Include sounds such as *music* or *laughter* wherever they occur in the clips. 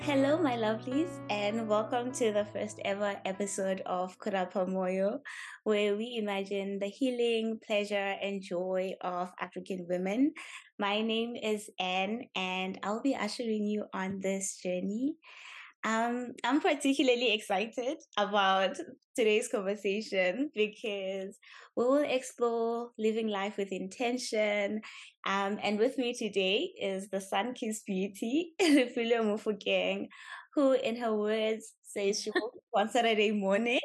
Hello, my lovelies, and welcome to the first ever episode of Kurapa Moyo, where we imagine the healing, pleasure, and joy of African women. My name is Anne, and I'll be ushering you on this journey. Um, I'm particularly excited about today's conversation because we will explore living life with intention. Um, and with me today is the sun kissed beauty, *laughs* Refiloe Mofokeng, who, in her words, says she woke up on Saturday morning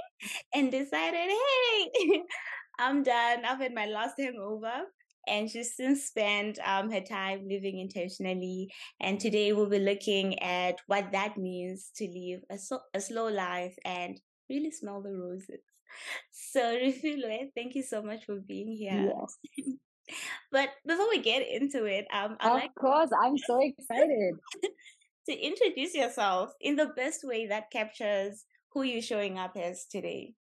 and decided, hey, *laughs* I'm done. I've had my last hangover and she's since spent um, her time living intentionally. And today we'll be looking at what that means to live a, so, a slow life and really smell the roses. *laughs* So, Refiloe, thank you so much for being here. Yes. *laughs* but before we get into it, um, I'd of like course, I'm so excited *laughs* to introduce yourself in the best way that captures who you're showing up as today.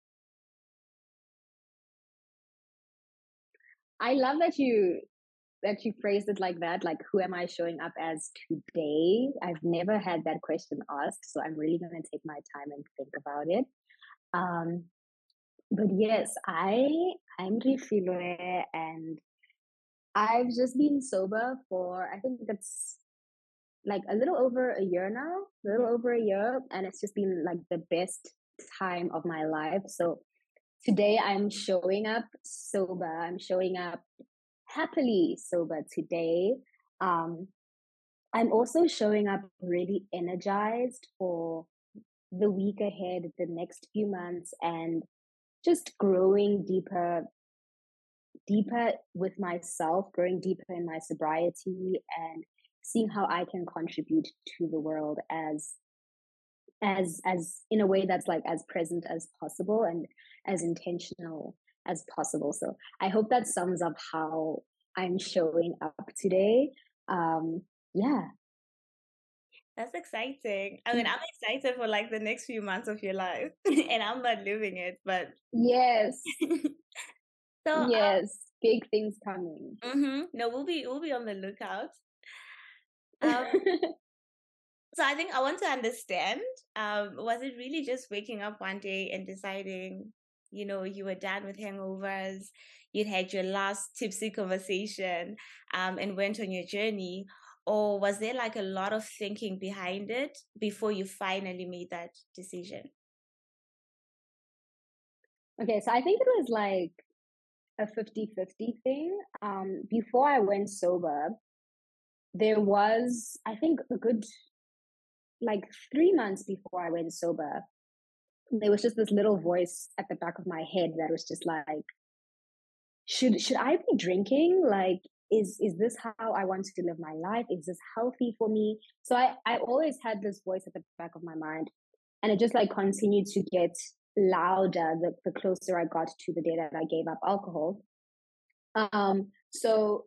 I love that you that you phrased it like that. Like, who am I showing up as today? I've never had that question asked, so I'm really going to take my time and think about it. Um, but yes, I I'm Refiloe, and I've just been sober for I think that's like a little over a year now, a little over a year, and it's just been like the best time of my life. So today I'm showing up sober. I'm showing up happily sober today. Um, I'm also showing up really energized for the week ahead, the next few months, and just growing deeper, deeper with myself, growing deeper in my sobriety, and seeing how I can contribute to the world as as as in a way that's like as present as possible and as intentional as possible so i hope that sums up how i'm showing up today um yeah that's exciting. I mean, I'm excited for like the next few months of your life, *laughs* and I'm not living it, but yes, *laughs* so um yes, um, big things coming. Mm-hmm. No, we'll be we'll be on the lookout. *laughs* Um, so I think I want to understand. Um, was it really just waking up one day and deciding, you know, you were done with hangovers, you'd had your last tipsy conversation, um, and went on your journey, or was there like a lot of thinking behind it before you finally made that decision? Okay, so I think it was like a 50-50 thing. Um, before I went sober, there was, I think, a good like three months before I went sober, there was just this little voice at the back of my head that was just like, should should I be drinking? Like, is is this how I want to live my life? Is this healthy for me? So I I always had this voice at the back of my mind, and it just like continued to get louder the, the closer I got to the day that I gave up alcohol. Um, so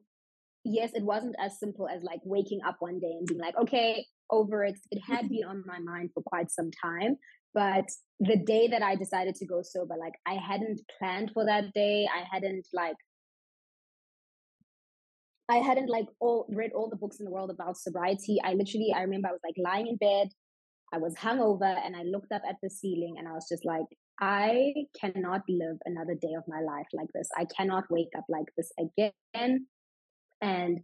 yes, it wasn't as simple as like waking up one day and being like, okay, over it. It had been on my mind for quite some time. But the day that I decided to go sober, like I hadn't planned for that day. I hadn't like I hadn't like all read all the books in the world about sobriety. I literally I remember I was like lying in bed, I was hungover and I looked up at the ceiling and I was just like, I cannot live another day of my life like this. I cannot wake up like this again. And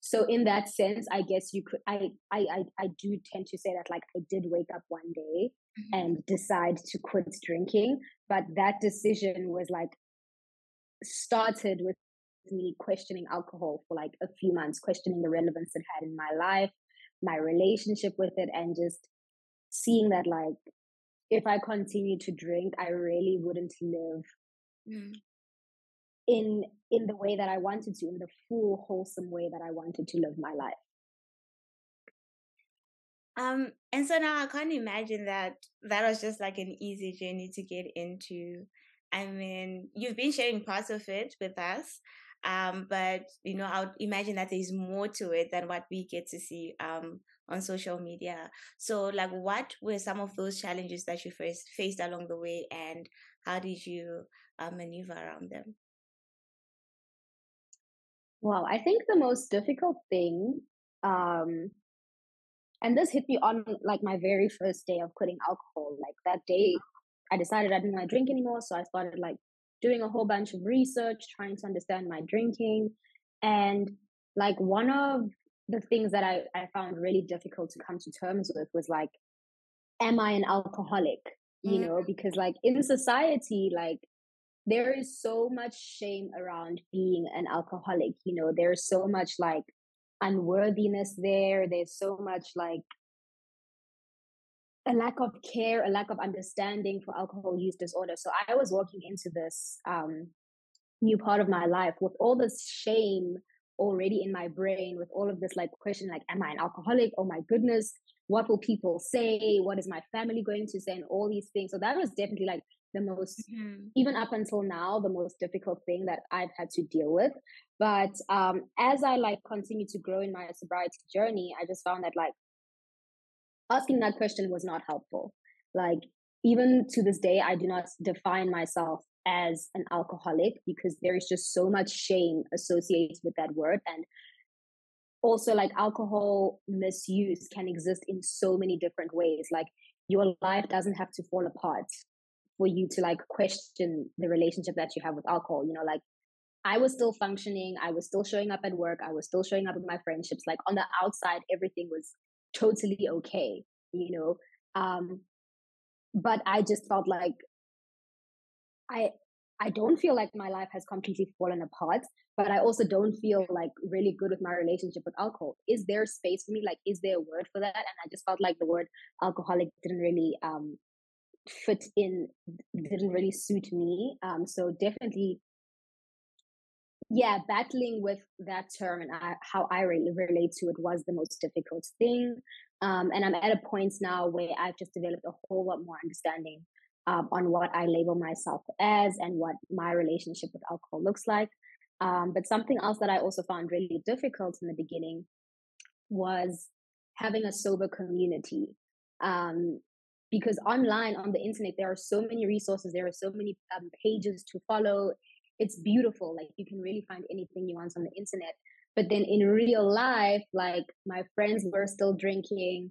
so in that sense i guess you could I, I i i do tend to say that like i did wake up one day mm-hmm. and decide to quit drinking but that decision was like started with me questioning alcohol for like a few months questioning the relevance it had in my life my relationship with it and just seeing that like if i continue to drink i really wouldn't live mm in in the way that I wanted to, in the full wholesome way that I wanted to live my life. Um, and so now I can't imagine that that was just like an easy journey to get into. I mean, you've been sharing parts of it with us, um, but you know, I would imagine that there's more to it than what we get to see um, on social media. So, like, what were some of those challenges that you first faced along the way, and how did you uh, maneuver around them? Well, I think the most difficult thing um, and this hit me on like my very first day of quitting alcohol. Like that day, I decided I didn't want to drink anymore. So I started like doing a whole bunch of research, trying to understand my drinking. And like one of the things that I, I found really difficult to come to terms with was like, am I an alcoholic? You mm. know, because like in society, like there is so much shame around being an alcoholic. You know, there's so much like unworthiness there. There's so much like a lack of care, a lack of understanding for alcohol use disorder. So I was walking into this um, new part of my life with all this shame already in my brain, with all of this like question, like, am I an alcoholic? Oh my goodness, what will people say? What is my family going to say? And all these things. So that was definitely like the most mm-hmm. even up until now the most difficult thing that i've had to deal with. But um as i like continue to grow in my sobriety journey i just found that like asking that question was not helpful. Like even to this day i do not define myself as an alcoholic because there is just so much shame associated with that word. And also like alcohol misuse can exist in so many different ways. Like your life doesn't have to fall apart for you to like question the relationship that you have with alcohol. You know, like I was still functioning, I was still showing up at work, I was still showing up with my friendships. Like on the outside, everything was totally okay, you know. Um, but I just felt like I I don't feel like my life has completely fallen apart, but I also don't feel like really good with my relationship with alcohol. Is there space for me? Like, is there a word for that? And I just felt like the word alcoholic didn't really um fit in didn't really suit me. Um, so definitely, yeah, battling with that term and I, how I really relate to it was the most difficult thing. Um, and I'm at a point now where I've just developed a whole lot more understanding um, on what I label myself as and what my relationship with alcohol looks like. Um, but something else that I also found really difficult in the beginning was having a sober community. Um, because online on the internet there are so many resources there are so many um, pages to follow. It's beautiful like you can really find anything you want on the internet. But then in real life like my friends were still drinking.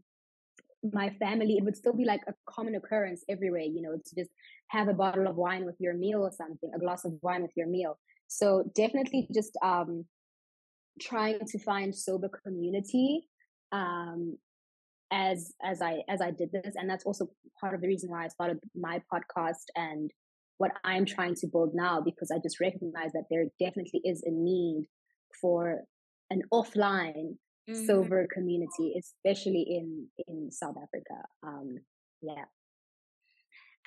My family it would still be like a common occurrence everywhere you know to just have a bottle of wine with your meal or something a glass of wine with your meal. So definitely just um trying to find sober community um as as I as I did this, and that's also part of the reason why I started my podcast and what I'm trying to build now because I just recognize that there definitely is a need for an offline mm-hmm. sober community, especially in in South Africa. Um, yeah.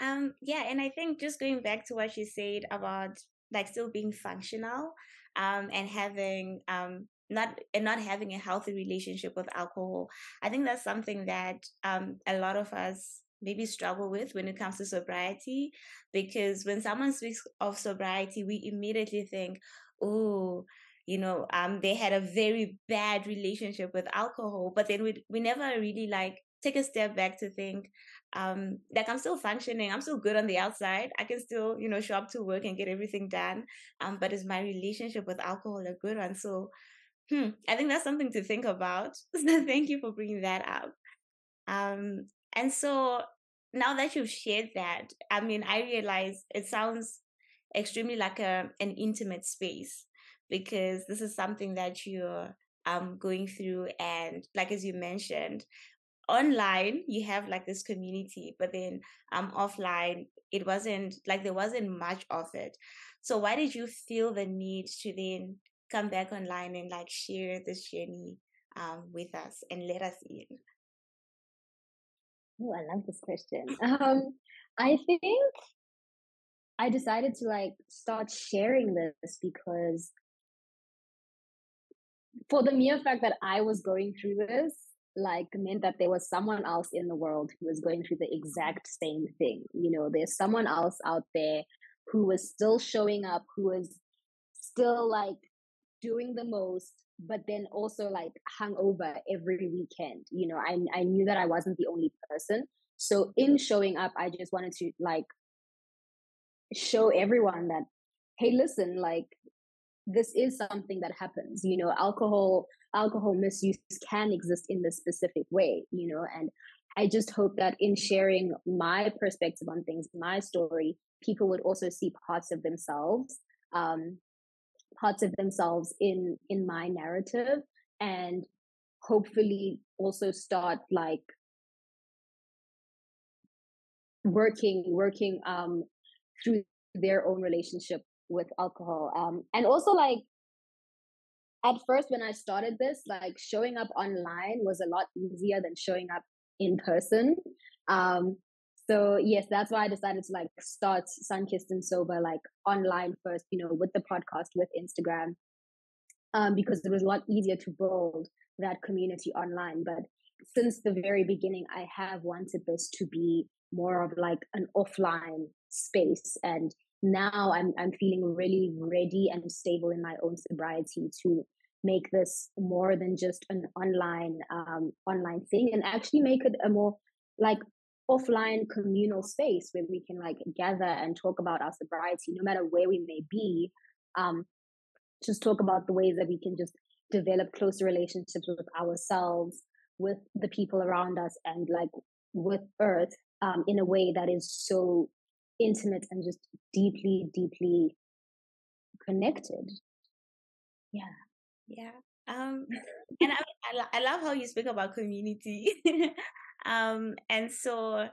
Um, yeah, and I think just going back to what you said about like still being functional, um, and having um not and not having a healthy relationship with alcohol. I think that's something that um, a lot of us maybe struggle with when it comes to sobriety because when someone speaks of sobriety we immediately think oh you know um they had a very bad relationship with alcohol but then we we never really like take a step back to think um like i'm still functioning i'm still good on the outside i can still you know show up to work and get everything done um but is my relationship with alcohol a good one? So Hmm, I think that's something to think about. *laughs* Thank you for bringing that up. Um, and so now that you've shared that, I mean, I realize it sounds extremely like a an intimate space because this is something that you're um going through, and like as you mentioned, online you have like this community, but then um offline it wasn't like there wasn't much of it. So why did you feel the need to then come back online and like share this journey um, with us and let us in? Oh, I love this question. *laughs* Um, I think I decided to like start sharing this because for the mere fact that I was going through this, like meant that there was someone else in the world who was going through the exact same thing. You know, there's someone else out there who was still showing up, who was still like doing the most but then also like hung over every weekend you know I, I knew that i wasn't the only person. So in showing up i just wanted to like show everyone that hey listen like this is something that happens you know alcohol alcohol misuse can exist in this specific way you know and i just hope that in sharing my perspective on things my story people would also see parts of themselves um parts of themselves in in my narrative and hopefully also start like working working um through their own relationship with alcohol um and also like at first when i started this like showing up online was a lot easier than showing up in person um so yes that's why i decided to like start sunkissed and sober like online first you know with the podcast with instagram um because it was a lot easier to build that community online. But since the very beginning i have wanted this to be more of like an offline space. And now I'm I'm feeling really ready and stable in my own sobriety to make this more than just an online um, online thing and actually make it a more like offline communal space where we can like gather and talk about our sobriety no matter where we may be um, just talk about the ways that we can just develop closer relationships with ourselves with the people around us and like with earth um, in a way that is so intimate and just deeply, deeply connected. Yeah, yeah. Um, and I, I, I love how you speak about community. *laughs* um, and so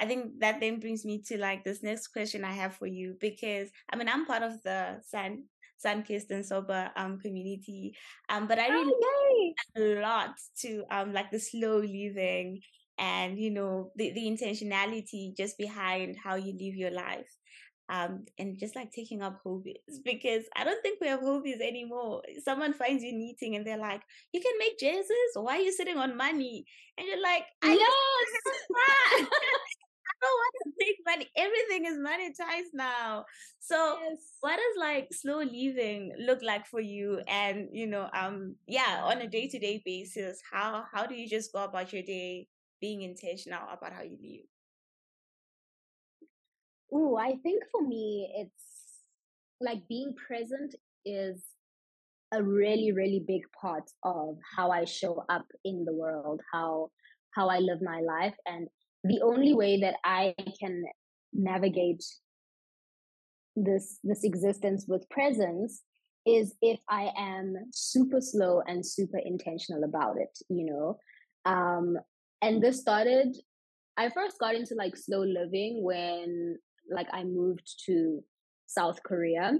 I think that then brings me to like this next question I have for you because I mean I'm part of the Sun Sunkissed and Sober um community. Um, but I really oh, a lot to um like the slow living and you know the, the intentionality just behind how you live your life um, and just like taking up hobbies *laughs* because I don't think we have hobbies anymore. Someone finds you knitting and they're like, "You can make jerseys. Why are you sitting on money?" And you're like, "I yes. *laughs* I don't want to make money. Everything is monetized now. So, yes. what does like slow living look like for you? And you know, um, yeah, on a day to day basis, how how do you just go about your day being intentional about how you live? Oh, I think for me, it's like being present is a really, really big part of how I show up in the world, how how I live my life, and the only way that I can navigate this this existence with presence is if I am super slow and super intentional about it. You know, um, and this started i first got into like slow living when like i moved to south korea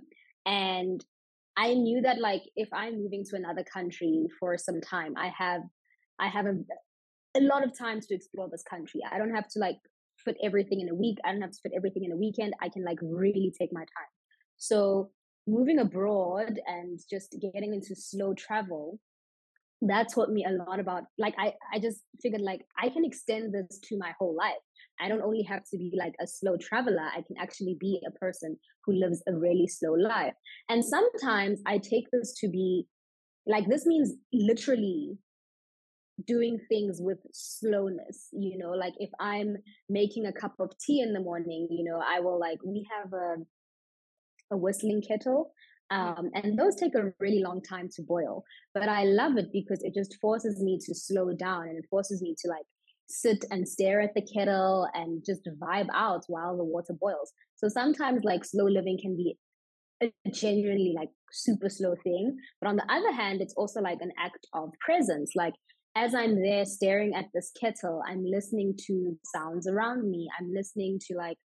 and i knew that like if i'm moving to another country for some time i have i have a, a lot of time to explore this country. I don't have to like fit everything in a week i don't have to fit everything in a weekend i can like really take my time. So moving abroad and just getting into slow travel that taught me a lot about like i i just figured like i can extend this to my whole life i don't only have to be like a slow traveler i can actually be a person who lives a really slow life and sometimes i take this to be like this means literally doing things with slowness you know like if i'm making a cup of tea in the morning you know i will like we have a a whistling kettle um, and those take a really long time to boil. But I love it because it just forces me to slow down and it forces me to like sit and stare at the kettle and just vibe out while the water boils. So sometimes like slow living can be a genuinely like super slow thing. But on the other hand, it's also like an act of presence. Like as I'm there staring at this kettle, I'm listening to sounds around me. I'm listening to like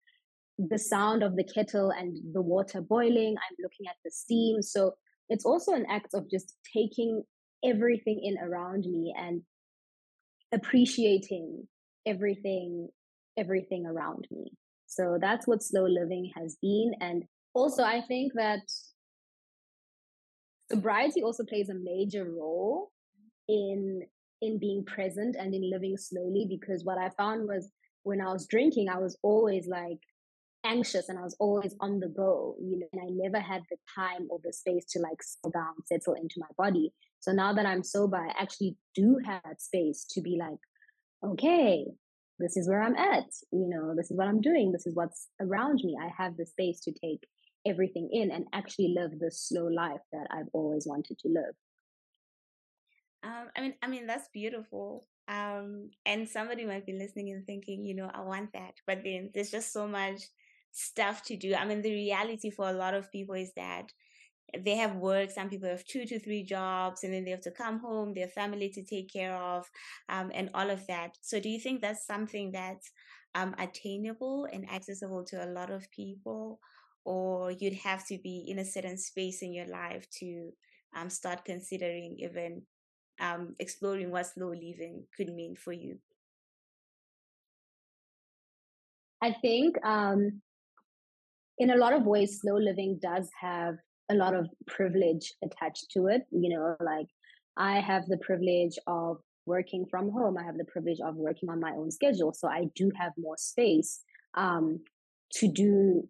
the sound of the kettle and the water boiling. I'm looking at the steam. So it's also an act of just taking everything in around me and appreciating everything everything around me so that's what slow living has been and also i think that sobriety also plays a major role in in being present and in living slowly because what i found was when i was drinking i was always like anxious and I was always on the go, you know, and I never had the time or the space to like slow down, settle into my body. So now that I'm sober, I actually do have that space to be like, okay, this is where I'm at, you know, this is what I'm doing, this is what's around me. I have the space to take everything in and actually live the slow life that I've always wanted to live. Um, I mean, I mean that's beautiful. Um, and somebody might be listening and thinking, you know, I want that, but then there's just so much stuff to do. I mean, the reality for a lot of people is that they have work. Some people have two to three jobs, and then they have to come home, their family to take care of, um, and all of that. So, do you think that's something that's um, attainable and accessible to a lot of people, or you'd have to be in a certain space in your life to um, start considering even um, exploring what slow living could mean for you? I think um, in a lot of ways, slow living does have a lot of privilege attached to it. You know, like I have the privilege of working from home. I have the privilege of working on my own schedule. So I do have more space um, to do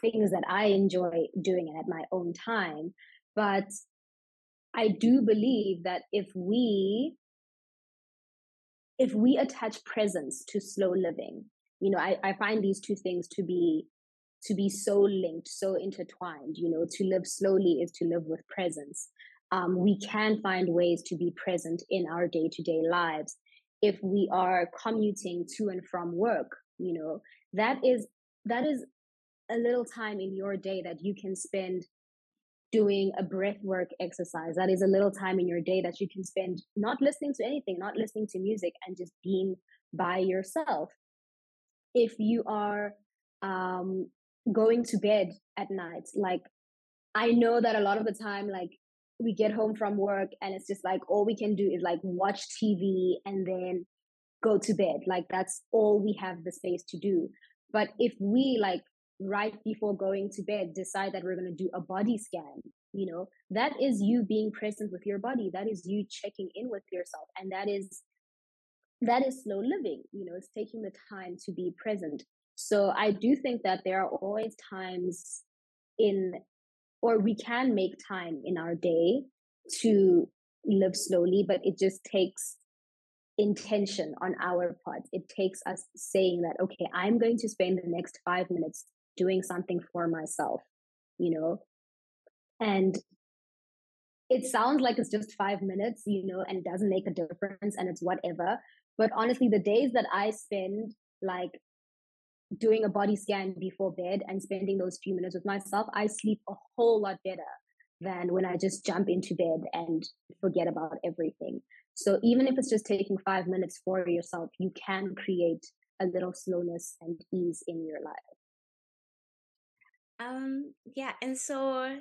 things that I enjoy doing at my own time. But I do believe that if we if we attach presence to slow living, you know, I, I find these two things to be to be so linked, so intertwined. You know, to live slowly is to live with presence. Um, we can find ways to be present in our day to day lives if we are commuting to and from work. You know, that is that is a little time in your day that you can spend doing a breath work exercise. That is a little time in your day that you can spend not listening to anything, not listening to music, and just being by yourself. If you are um, going to bed at night, like I know that a lot of the time, like we get home from work and it's just like all we can do is like watch TV and then go to bed. Like that's all we have the space to do. But if we like right before going to bed decide that we're going to do a body scan you know that is you being present with your body that is you checking in with yourself and that is that is slow living you know it's taking the time to be present so i do think that there are always times in or we can make time in our day to live slowly but it just takes intention on our part it takes us saying that okay i'm going to spend the next 5 minutes doing something for myself, you know? And it sounds like it's just five minutes, you know, and doesn't make a difference and it's whatever. But honestly, the days that I spend like doing a body scan before bed and spending those few minutes with myself, I sleep a whole lot better than when I just jump into bed and forget about everything. So even if it's just taking five minutes for yourself, you can create a little slowness and ease in your life. Um, yeah, and so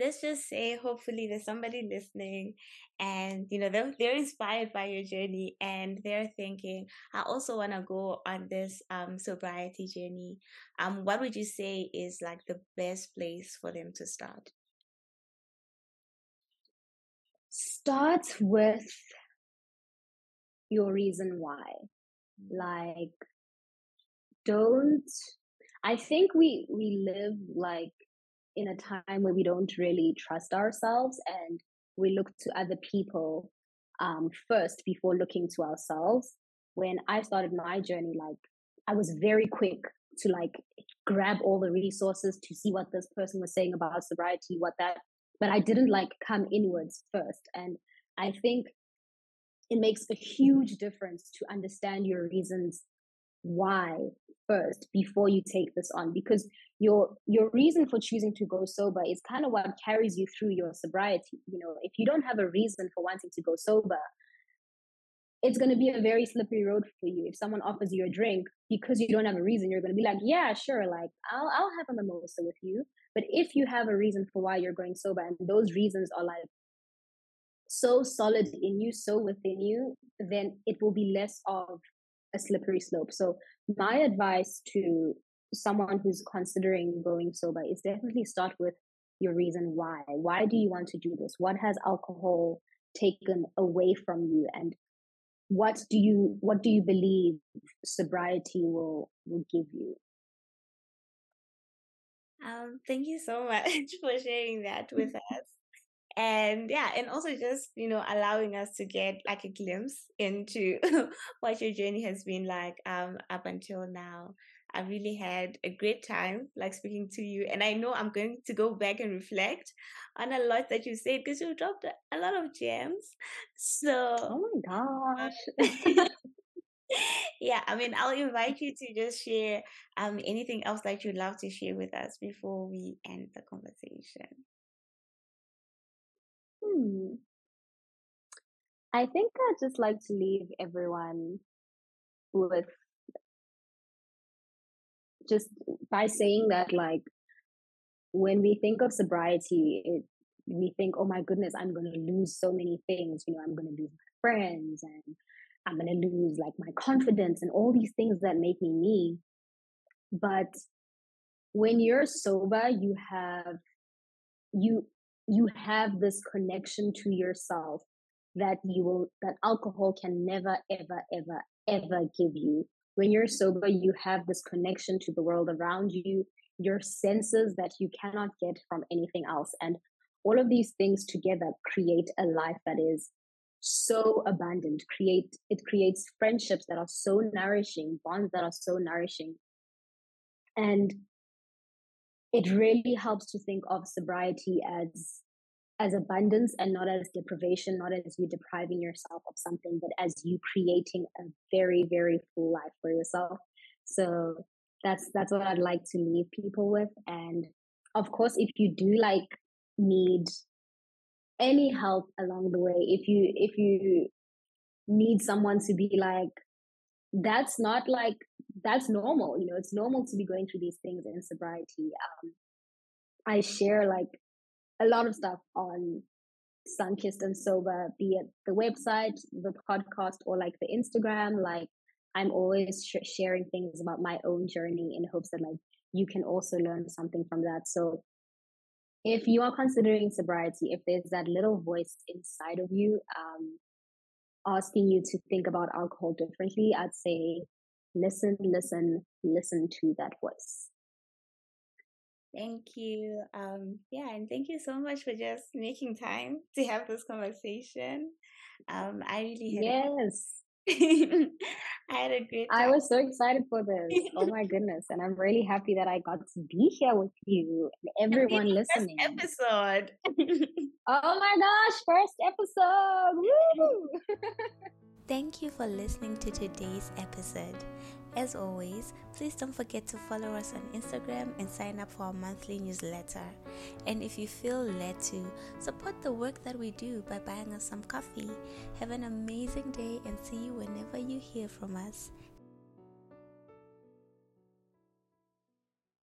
let's just say hopefully there's somebody listening and you know they're, they're inspired by your journey and they're thinking i also want to go on this um sobriety journey um what would you say is like the best place for them to start? Start with your reason why. Like don't I think we we live like in a time where we don't really trust ourselves and we look to other people um, first before looking to ourselves. When I started my journey, like I was very quick to like grab all the resources to see what this person was saying about sobriety, what that, but I didn't like come inwards first. And I think it makes a huge difference to understand your reasons why first before you take this on because your your reason for choosing to go sober is kind of what carries you through your sobriety. You know if you don't have a reason for wanting to go sober it's going to be a very slippery road for you. If someone offers you a drink because you don't have a reason you're going to be like yeah sure like i'll i'll have a mimosa with you. But if you have a reason for why you're going sober and those reasons are like so solid in you so within you then it will be less of a slippery slope. So my advice to someone who's considering going sober is definitely start with your reason why. Why do you want to do this? What has alcohol taken away from you and what do you what do you believe sobriety will will give you? Um, thank you so *laughs* much for sharing that with *laughs* us and yeah and also just you know allowing us to get like a glimpse into *laughs* what your journey has been like um up until now I really had a great time like speaking to you. And I know I'm going to go back and reflect on a lot that you said because you dropped a lot of gems. So Oh my gosh. *laughs* yeah, I mean I'll invite you to just share um anything else that you'd love to share with us before we end the conversation. Hmm. I think I'd just like to leave everyone with just by saying that like when we think of sobriety it we think oh my goodness i'm going to lose so many things you know i'm going to lose my friends and i'm going to lose like my confidence and all these things that make me me but when you're sober you have you you have this connection to yourself that you will that alcohol can never ever ever ever give you. When you're sober you have this connection to the world around you your senses that you cannot get from anything else. And all of these things together create a life that is so abundant create it creates friendships that are so nourishing bonds that are so nourishing. And it really helps to think of sobriety as as abundance and not as deprivation, not as you depriving yourself of something, but as you creating a very, very full life for yourself. So that's that's what I'd like to leave people with. And of course, if you do like need any help along the way, if you if you need someone to be like, that's not like that's normal. You know, it's normal to be going through these things in sobriety. Um, I share like a lot of stuff on Sunkissed and Sober, be it the website, the podcast, or like the Instagram. Like I'm always sh- sharing things about my own journey in hopes that like you can also learn something from that. So if you are considering sobriety, if there's that little voice inside of you um, asking you to think about alcohol differently, I'd say listen, listen, listen to that voice. Thank you. Um, yeah, and thank you so much for just making time *laughs* to have this conversation. Um, I really had yes. *laughs* I had a great time. I was so excited for this. *laughs* Oh my goodness. And I'm really happy that I got to be here with you and everyone listening. episode. oh my gosh, first episode. Woo! Thank you for listening to today's episode. As always, please don't forget to follow us on Instagram and sign up for our monthly newsletter. And if you feel led to, support the work that we do by buying us some coffee. Have an amazing day and see you whenever you hear from us.